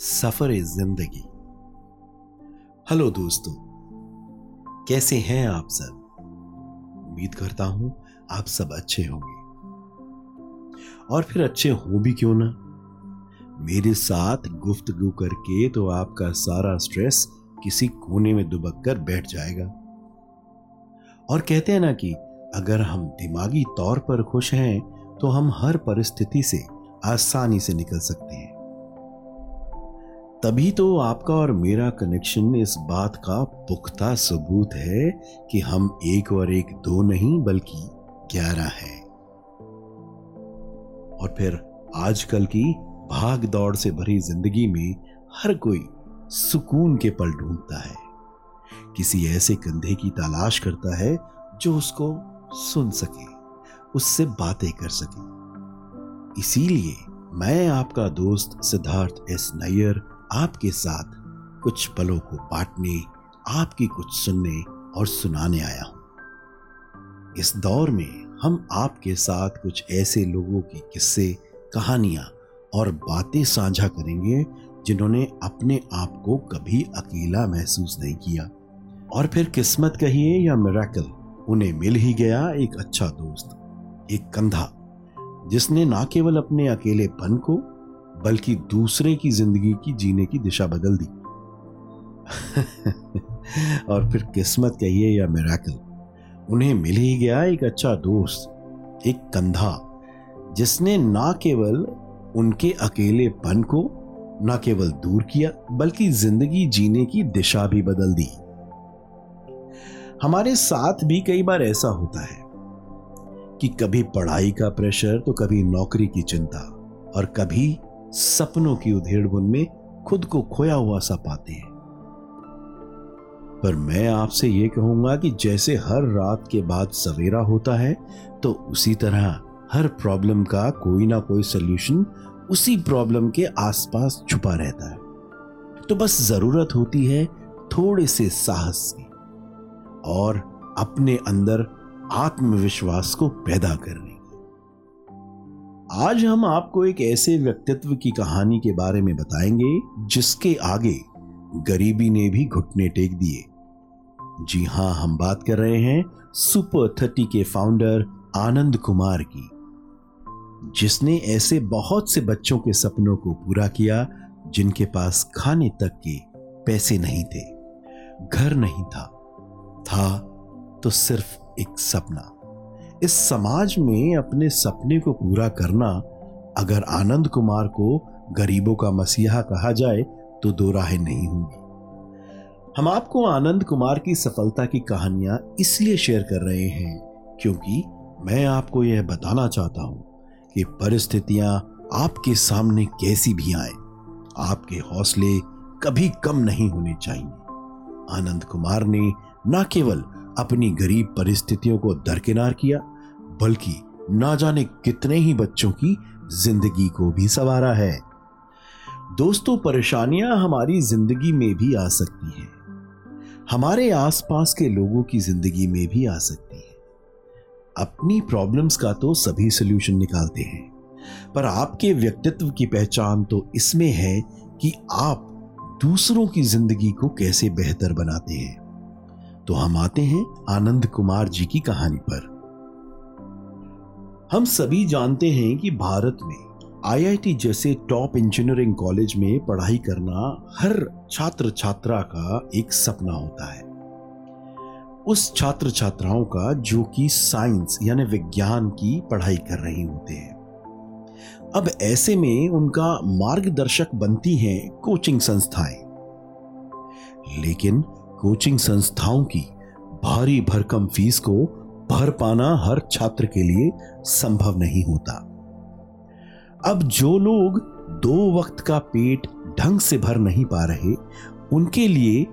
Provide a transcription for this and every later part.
सफ़र ज़िंदगी। हेलो दोस्तों, कैसे हैं आप सब? उम्मीद करता हूँ आप सब अच्छे होंगे। और फिर अच्छे हो भी क्यों ना? मेरे साथ गुफ्तगु करके तो आपका सारा स्ट्रेस किसी कोने में दुबक कर बैठ जाएगा। और कहते हैं ना कि अगर हम दिमागी तौर पर खुश हैं तो हम हर परिस्थिति से आसानी से निकल सकते तभी तो आपका और मेरा कनेक्शन इस बात का पुख्ता सबूत है कि हम एक और एक दो नहीं, बल्कि ग्यारह हैं। और फिर आजकल की भाग दौड़ से भरी ज़िंदगी में हर कोई सुकून के पल ढूंढता है। किसी ऐसे कंधे की तलाश करता है जो उसको सुन सके, उससे बातें कर सके। इसीलिए मैं आपका दोस्त सिद्धार्थ एस नैयर आपके साथ कुछ पलों को बांटने, आपकी कुछ सुनने और सुनाने आया हूँ। इस दौर में हम आपके साथ कुछ ऐसे लोगों की किस्से, कहानियाँ और बातें साझा करेंगे जिन्होंने अपने आप को कभी अकेला महसूस नहीं किया। और फिर किस्मत कहिए या मेराकल उन्हें मिल ही गया एक अच्छा दोस्त, एक कंधा, जिसने ना केवल अपने अकेलेपन को बल्कि दूसरे की ज़िंदगी की जीने की दिशा बदल दी। और फिर किस्मत कहिए या मेराकल उन्हें मिल ही गया एक अच्छा दोस्त, एक कंधा, जिसने ना केवल उनके अकेलेपन को ना केवल दूर किया, बल्कि ज़िंदगी जीने की दिशा भी बदल दी। हमारे साथ भी कई बार ऐसा होता है कि कभी पढ़ाई का प्रेशर तो कभी नौकरी की चिंता, और कभी सपनों की उधेड़ बुन में खुद को खोया हुआ सा पाते हैं। पर मैं आपसे यह कहूँगा कि जैसे हर रात के बाद सवेरा होता है तो उसी तरह हर प्रॉब्लम का कोई ना कोई सोल्यूशन उसी प्रॉब्लम के आसपास छुपा रहता है। तो बस ज़रूरत होती है थोड़े से साहस की और अपने अंदर आत्मविश्वास को पैदा करने आज हम आपको एक ऐसे व्यक्तित्व की कहानी के बारे में बताएँगे, जिसके आगे गरीबी ने भी घुटने टेक दिए। जी हाँ, हम बात कर रहे हैं सुपर थर्टी के फाउंडर आनंद कुमार की, जिसने ऐसे बहुत से बच्चों के सपनों को पूरा किया, जिनके पास खाने तक के पैसे नहीं थे, घर नहीं था था तो सिर्फ़ एक सपना। इस समाज में अपने सपने को पूरा करना, अगर आनंद कुमार को गरीबों का मसीहा कहा जाए तो दो राहें नहीं होंगी। हम आपको आनंद कुमार की सफलता की कहानियाँ इसलिए शेयर कर रहे हैं, क्योंकि मैं आपको यह बताना चाहता हूँ कि परिस्थितियाँ आपके सामने कैसी भी आए, आपके हौसले कभी कम नहीं होने चाहिए। आनंद कुमार ने न केवल अपनी गरीब परिस्थितियों को दरकिनार किया, बल्कि ना जाने कितने ही बच्चों की ज़िंदगी को भी सवारा है। दोस्तों, परेशानियाँ हमारी ज़िंदगी में भी आ सकती हैं। हमारे आसपास के लोगों की ज़िंदगी में भी आ सकती है। अपनी प्रॉब्लम्स का तो सभी सोल्यूशन निकालते हैं। पर आपके व्यक्तित्व की पहचान तो इसमें है कि आप दूसरों की ज़िंदगी को कैसे बेहतर बनाते हैं। तो हम आते हैं आनंद कुमार जी की कहानी पर। हम सभी जानते हैं कि भारत में आईआईटी जैसे टॉप इंजीनियरिंग कॉलेज में पढ़ाई करना हर छात्र छात्रा का एक सपना होता है। उस छात्र छात्राओं का जो कि साइंस यानी विज्ञान की पढ़ाई कर रहे होते हैं। अब ऐसे में उनका मार्गदर्शक बनती हैं कोचिंग संस्थाएँ। लेकिन कोचिंग संस्थाओं की भारी भरकम फ़ीस को भर पाना हर छात्र के लिए संभव नहीं होता। अब जो लोग दो वक्त का पेट ढंग से भर नहीं पा रहे, उनके लिए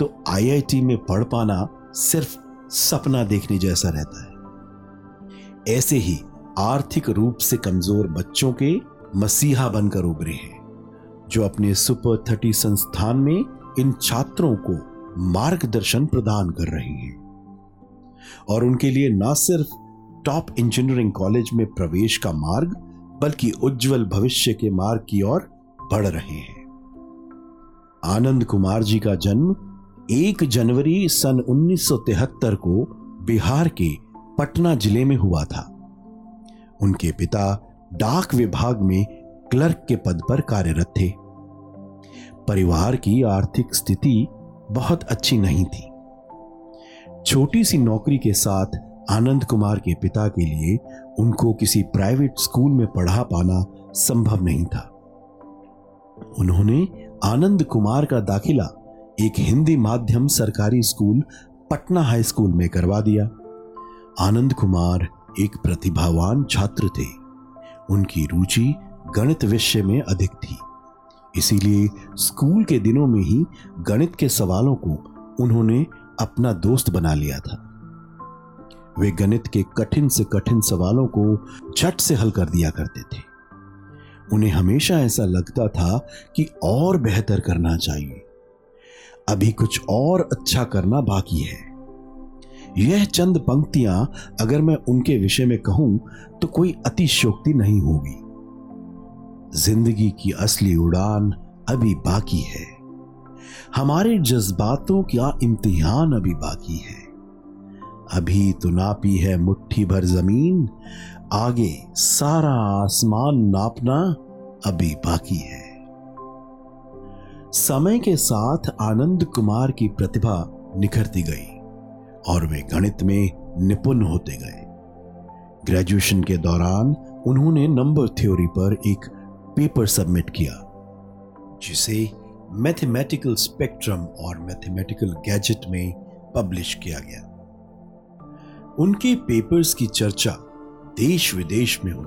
तो आईआईटी में पढ़ पाना सिर्फ़ सपना देखने जैसा रहता है। ऐसे ही आर्थिक रूप से कमज़ोर बच्चों के मसीहा बनकर उभरे हैं, जो अपने सुपर थर्टी संस्थान में इन छात्रों को मार्गदर्शन प्रदान कर रहे हैं। और उनके लिए न सिर्फ़ टॉप इंजीनियरिंग कॉलेज में प्रवेश का मार्ग, बल्कि उज्जवल भविष्य के मार्ग की ओर बढ़ रहे हैं। आनंद कुमार जी का जन्म 1 जनवरी सन 1973 को बिहार के पटना ज़िले में हुआ था। उनके पिता डाक विभाग में क्लर्क के पद पर कार्यरत थे। परिवार की आर्थिक स्थिति बहुत अच्छी नहीं थी। छोटी सी नौकरी के साथ आनंद कुमार के पिता के लिए उनको किसी प्राइवेट स्कूल में पढ़ा पाना संभव नहीं था। उन्होंने आनंद कुमार का दाखिला एक हिंदी माध्यम सरकारी स्कूल पटना हाई स्कूल में करवा दिया। आनंद कुमार एक प्रतिभावान छात्र थे। उनकी रुचि गणित विषय में अधिक थी। इसीलिए स्कूल के दिनों में ही गणित के सवालों को उन्होंने अपना दोस्त बना लिया था। वे गणित के कठिन से कठिन सवालों को झट से हल कर दिया करते थे। उन्हें हमेशा ऐसा लगता था कि और बेहतर करना चाहिए। अभी कुछ और अच्छा करना बाकी है। यह चंद पंक्तियाँ अगर मैं उनके विषय में कहूँ तो कोई अतिशोक्ति नहीं होगी। ज़िंदगी की असली उड़ान अभी बाकी है। हमारे जज्बातों का इम्तिहान अभी बाकी है। अभी तो नापी है मुट्ठी भर ज़मीन, आगे सारा आसमान नापना अभी बाकी है। समय के साथ आनंद कुमार की प्रतिभा निखरती गई और वे गणित में निपुण होते गए। ग्रेजुएशन के दौरान उन्होंने नंबर थ्योरी पर एक पेपर सबमिट किया। जिसे मैथमेटिकल स्पेक्ट्रम और मैथमेटिकल गैजेट में पब्लिश किया गया। उनके पेपर्स की चर्चा देश विदेश में हुई,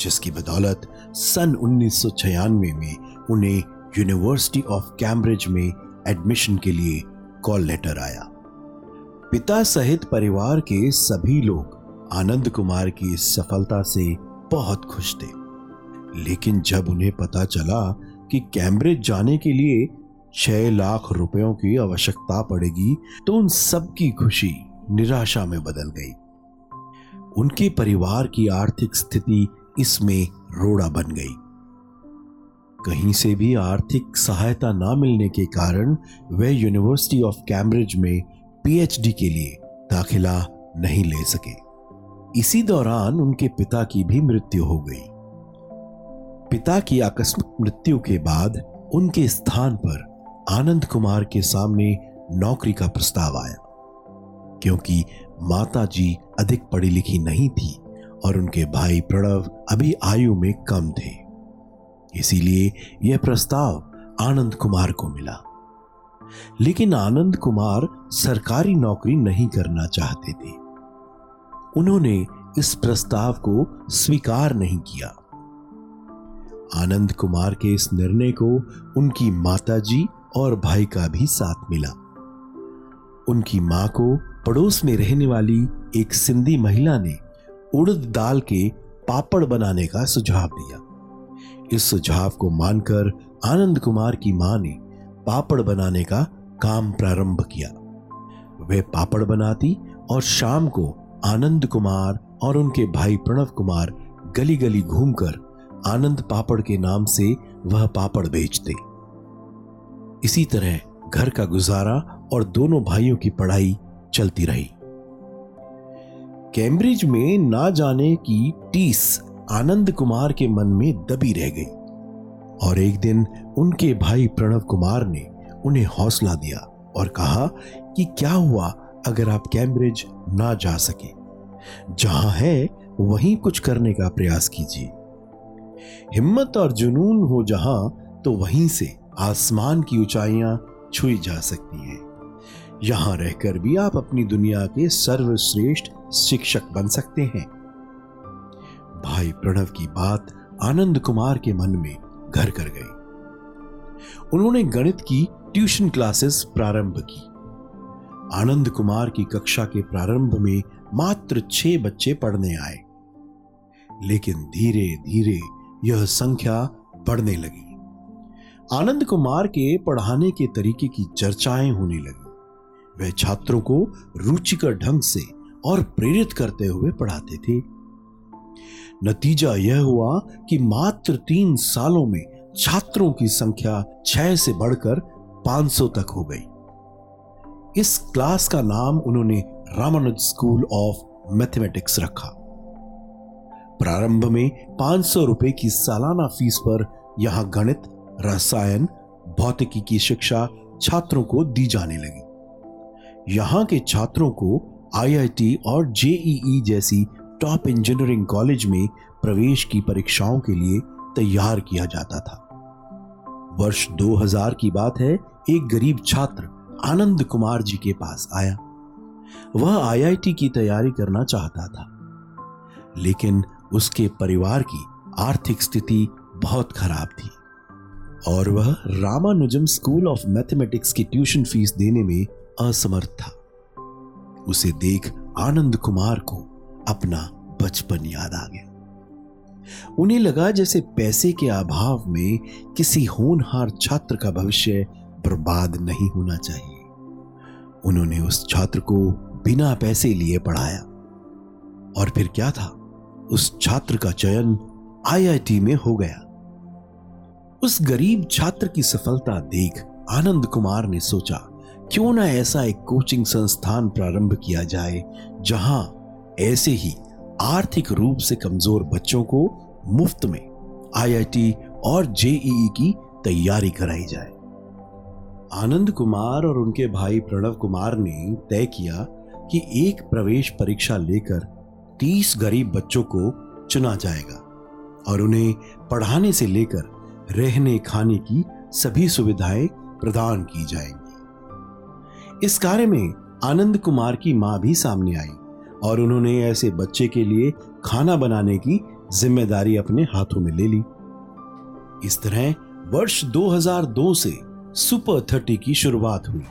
जिसकी बदौलत सन 1996 में उन्हें यूनिवर्सिटी ऑफ़ कैम्ब्रिज में एडमिशन के लिए कॉल लेटर आया। पिता सहित परिवार के सभी लोग आनंद कुमार की सफलता से बहुत खुश थे। लेकिन जब उन्हें पता चला कि कैम्ब्रिज जाने के लिए छह लाख रुपयों की आवश्यकता पड़ेगी तो उन सब की खुशी निराशा में बदल गई। उनके परिवार की आर्थिक स्थिति इसमें रोड़ा बन गई। कहीं से भी आर्थिक सहायता ना मिलने के कारण वे यूनिवर्सिटी ऑफ़ कैम्ब्रिज में पीएचडी के लिए दाखिला नहीं ले सके। इसी दौरान उनके पिता की भी मृत्यु हो गई। पिता की आकस्मिक मृत्यु के बाद उनके स्थान पर आनंद कुमार के सामने नौकरी का प्रस्ताव आया। क्योंकि माता जी अधिक पढ़ी लिखी नहीं थी और उनके भाई प्रणव अभी आयु में कम थे। इसीलिए यह प्रस्ताव आनंद कुमार को मिला। लेकिन आनंद कुमार सरकारी नौकरी नहीं करना चाहते थे। उन्होंने इस प्रस्ताव को स्वीकार नहीं किया। आनंद कुमार के इस निर्णय को उनकी माताजी और भाई का भी साथ मिला। उनकी माँ को पड़ोस में रहने वाली एक सिंधी महिला ने उड़द दाल के पापड़ बनाने का सुझाव दिया। इस सुझाव को मानकर आनंद कुमार की माँ ने पापड़ बनाने का काम प्रारंभ किया। वे पापड़ बनाती और शाम को आनंद कुमार और उनके भाई प्रणव कुमार गली गली घूमकर आनंद पापड़ के नाम से वह पापड़ बेचते। इसी तरह घर का गुजारा और दोनों भाइयों की पढ़ाई चलती रही। कैम्ब्रिज में ना जाने की टीस आनंद कुमार के मन में दबी रह गई और एक दिन उनके भाई प्रणव कुमार ने उन्हें हौसला दिया और कहा कि क्या हुआ अगर आप कैम्ब्रिज ना जा सके। जहाँ है, वहीं कुछ करने का प्रयास कीजिए। हिम्मत और जुनून हो जहाँ तो वहीं से आसमान की ऊंचाइयाँ छुई जा सकती हैं। यहाँ रहकर भी आप अपनी दुनिया के सर्वश्रेष्ठ शिक्षक बन सकते हैं। भाई प्रणव की बात आनंद कुमार के मन में घर कर गई। उन्होंने गणित की ट्यूशन क्लासेस प्रारंभ की। आनंद कुमार की कक्षा के प्रारंभ में मात्र छह बच्चे पढ़ने आए। लेकिन धीरे धीरे यह संख्या बढ़ने लगी। आनंद कुमार के पढ़ाने के तरीके की चर्चाएँ होने लगी। वह छात्रों को रुचिकर ढंग से और प्रेरित करते हुए पढ़ाते थे। नतीजा यह हुआ कि मात्र तीन सालों में छात्रों की संख्या छह से बढ़कर 500 तक हो गई। इस क्लास का नाम उन्होंने रामानुज स्कूल ऑफ़ मैथमेटिक्स रखा। प्रारंभ में 500 रुपए की सालाना फ़ीस पर यहाँ गणित, रसायन, भौतिकी की शिक्षा छात्रों को दी जाने लगी। यहाँ के छात्रों को आईआईटी और जेईई जैसी टॉप इंजीनियरिंग कॉलेज में प्रवेश की परीक्षाओं के लिए तैयार किया जाता था। वर्ष 2000 की बात है, एक गरीब छात्र आनंद कुमार जी के पास आया। वह आईआईटी की तैयारी करना चाहता था। लेकिन उसके परिवार की आर्थिक स्थिति बहुत खराब थी। और वह रामानुजम स्कूल ऑफ़ मैथमेटिक्स की ट्यूशन फ़ीस देने में असमर्थ था। उसे देख आनंद कुमार को अपना बचपन याद आ गया। उन्हें लगा जैसे पैसे के अभाव में किसी होनहार छात्र का भविष्य बर्बाद नहीं होना चाहिए। उन्होंने उस छात्र को बिना पैसे लिए पढ़ाया। और फिर क्या था? उस छात्र का चयन आईआईटी में हो गया। उस गरीब छात्र की सफलता देख आनंद कुमार ने सोचा, क्यों ना ऐसा एक कोचिंग संस्थान प्रारंभ किया जाए, जहाँ ऐसे ही आर्थिक रूप से कमज़ोर बच्चों को मुफ़्त में आईआईटी और जेईई की तैयारी कराई जाए। आनंद कुमार और उनके भाई प्रणव कुमार ने तय किया कि एक प्रवेश परीक्षा लेकर तीस गरीब बच्चों को चुना जाएगा और उन्हें पढ़ाने से लेकर रहने खाने की सभी सुविधाएँ प्रदान की जाएँगी। इस कार्य में आनंद कुमार की माँ भी सामने आई और उन्होंने ऐसे बच्चे के लिए खाना बनाने की ज़िम्मेदारी अपने हाथों में ले ली। इस तरह वर्ष 2002 से सुपर थर्टी की शुरुआत हुई।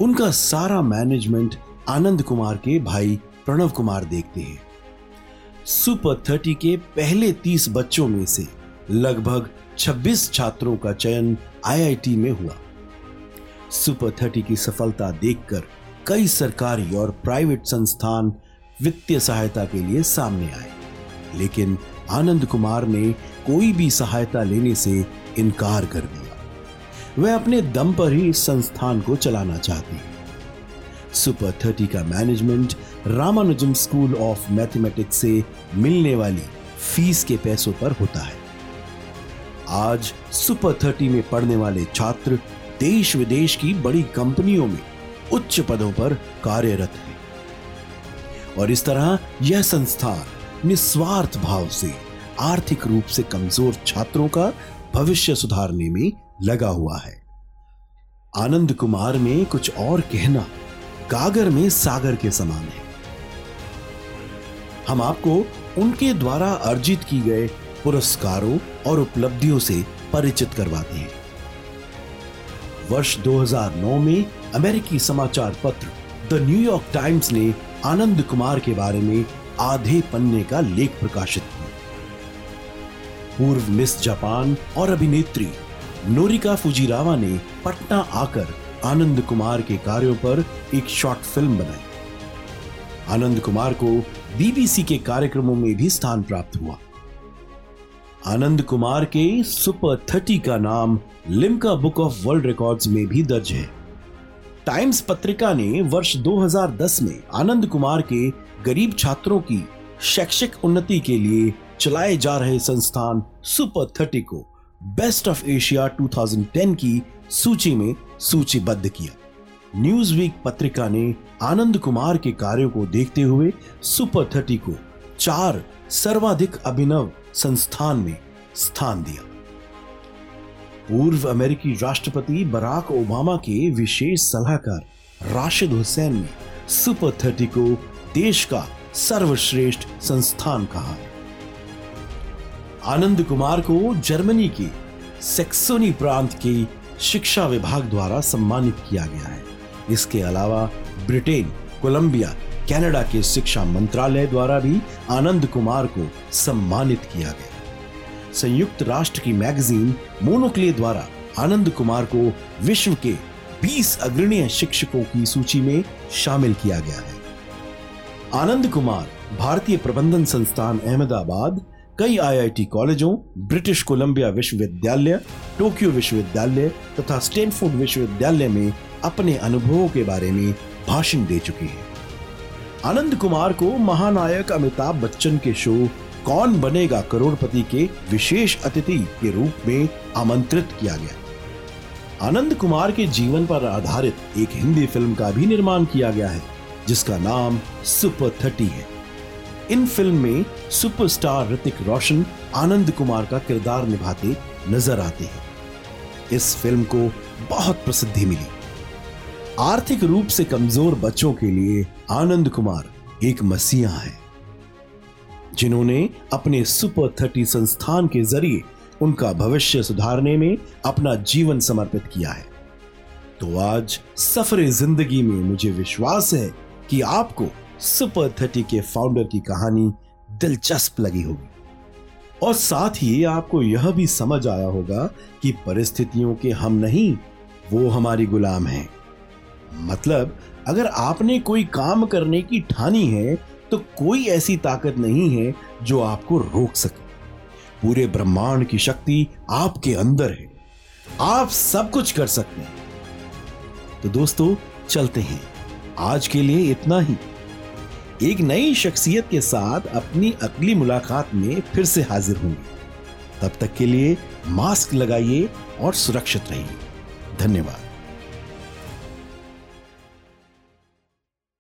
उनका सारा मैनेजमेंट आनंद कुमार के भाई प्रणव कुमार देखते हैं। सुपर थर्टी के पहले तीस बच्चों में से लगभग 26 छात्रों का चयन आईआईटी में हुआ। सुपर थर्टी की सफलता देखकर कई सरकारी और प्राइवेट संस्थान वित्तीय सहायता के लिए सामने आए। लेकिन आनंद कुमार ने कोई भी सहायता लेने से इनकार कर दिया। वह अपने दम पर ही इस संस्थान को चलाना चाहती। सुपर थर्टी का management Ramanujam school of mathematics से मिलने वाली फ़ीस के पैसों पर होता है। आज सुपर थर्टी में पढ़ने वाले छात्र देश विदेश की बड़ी कंपनियों में उच्च पदों पर कार्यरत हैं। और इस तरह यह संस्थान निस्वार्थ भाव से, आर्थिक रूप से कमज़ोर छात्रों का भविष्य सुधारने में लगा हुआ है। आनंद कुमार में कुछ और कहना गागर में सागर के समान है। हम आपको उनके द्वारा अर्जित की गए पुरस्कारों और उपलब्धियों से परिचित करवाते हैं। वर्ष 2009 में अमेरिकी समाचार पत्र द न्यूयॉर्क टाइम्स ने आनंद कुमार के बारे में आधे पन्ने का लेख प्रकाशित किया। पूर्व मिस जापान और अभिनेत्री नोरिका फुजीरावा ने पटना आकर आनंद कुमार के कार्यों पर एक शॉर्ट फ़िल्म बनाई। आनंद कुमार को बीबीसी के कार्यक्रमों में भी स्थान प्राप्त हुआ। आनंद कुमार के सुपर थर्टी का नाम Limca book of world records में भी दर्ज है। टाइम्स पत्रिका ने वर्ष 2010 में आनंद कुमार के गरीब छात्रों की शैक्षिक उन्नति के लिए चलाए जा रहे संस्थान सुपर थर्टी को बेस्ट ऑफ़ एशिया 2010 की सूची में सूचीबद्ध किया। न्यूज़ वीक पत्रिका ने आनंद कुमार के कार्यों को देखते हुए सुपर थर्टी को चार सर्वाधिक अभिनव संस्थान में स्थान दिया। पूर्व अमेरिकी राष्ट्रपति बराक ओबामा के विशेष सलाहकार राशिद हुसैन ने सुपर थर्टी को देश का सर्वश्रेष्ठ संस्थान कहा। आनंद कुमार को जर्मनी के सेक्सोनी प्रांत के शिक्षा विभाग द्वारा सम्मानित किया गया है। इसके अलावा ब्रिटेन, कोलंबिया, कनाडा के शिक्षा मंत्रालय द्वारा भी आनंद कुमार को सम्मानित किया गया। संयुक्त राष्ट्र की मैगजीन मोनोक्ले द्वारा आनंद कुमार को विश्व के 20 अग्रणीय शिक्षकों की सूची में शामिल किया गया है। आनंद कुमार भारतीय प्रबंधन संस्थान अहमदाबाद, कई आईआईटी कॉलेजों, ब्रिटिश कोलंबिया विश्वविद्यालय, टोक्यो विश्वविद्यालय तथा स्टैनफोर्ड विश्वविद्यालय में अपने अनुभवों के बारे में भाषण दे चुकी हैं। आनंद कुमार को महानायक अमिताभ बच्चन के शो कौन बनेगा करोड़पति के विशेष अतिथि के रूप में आमंत्रित किया गया। आनंद कुमार के जीवन पर आधारित एक हिंदी फ़िल्म का भी निर्माण किया गया है, जिसका नाम सुपर थर्टी है। इन फ़िल्म में सुपरस्टार ऋतिक रोशन, आनंद कुमार का किरदार निभाते नज़र आते हैं। इस फ़िल्म को बहुत प्रसिद्धि मिली। आर्थिक रूप से कमज़ोर बच्चों के लिए आनंद कुमार एक मसीहा है, जिन्होंने अपने सुपर थर्टी संस्थान के ज़रिए उनका भविष्य सुधारने में अपना जीवन समर्पित किया है। तो आज सफ़र ज़िंदगी में मुझे विश्वास है कि आपको सुपर थर्टी के फाउंडर की कहानी दिलचस्प लगी होगी। और साथ ही आपको यह भी समझ आया होगा कि परिस्थितियों के हम नहीं, वो हमारी गुलाम हैं। मतलब अगर आपने कोई काम करने की ठानी है तो कोई ऐसी ताकत नहीं है जो आपको रोक सके। पूरे ब्रह्मांड की शक्ति आपके अंदर है। आप सब कुछ कर सकते हैं। तो दोस्तों, चलते हैं। आज के लिए इतना ही। एक नई शख्सियत के साथ अपनी अगली मुलाकात में फिर से हाजिर होंगे। तब तक के लिए मास्क लगाइए और सुरक्षित रहिए। धन्यवाद।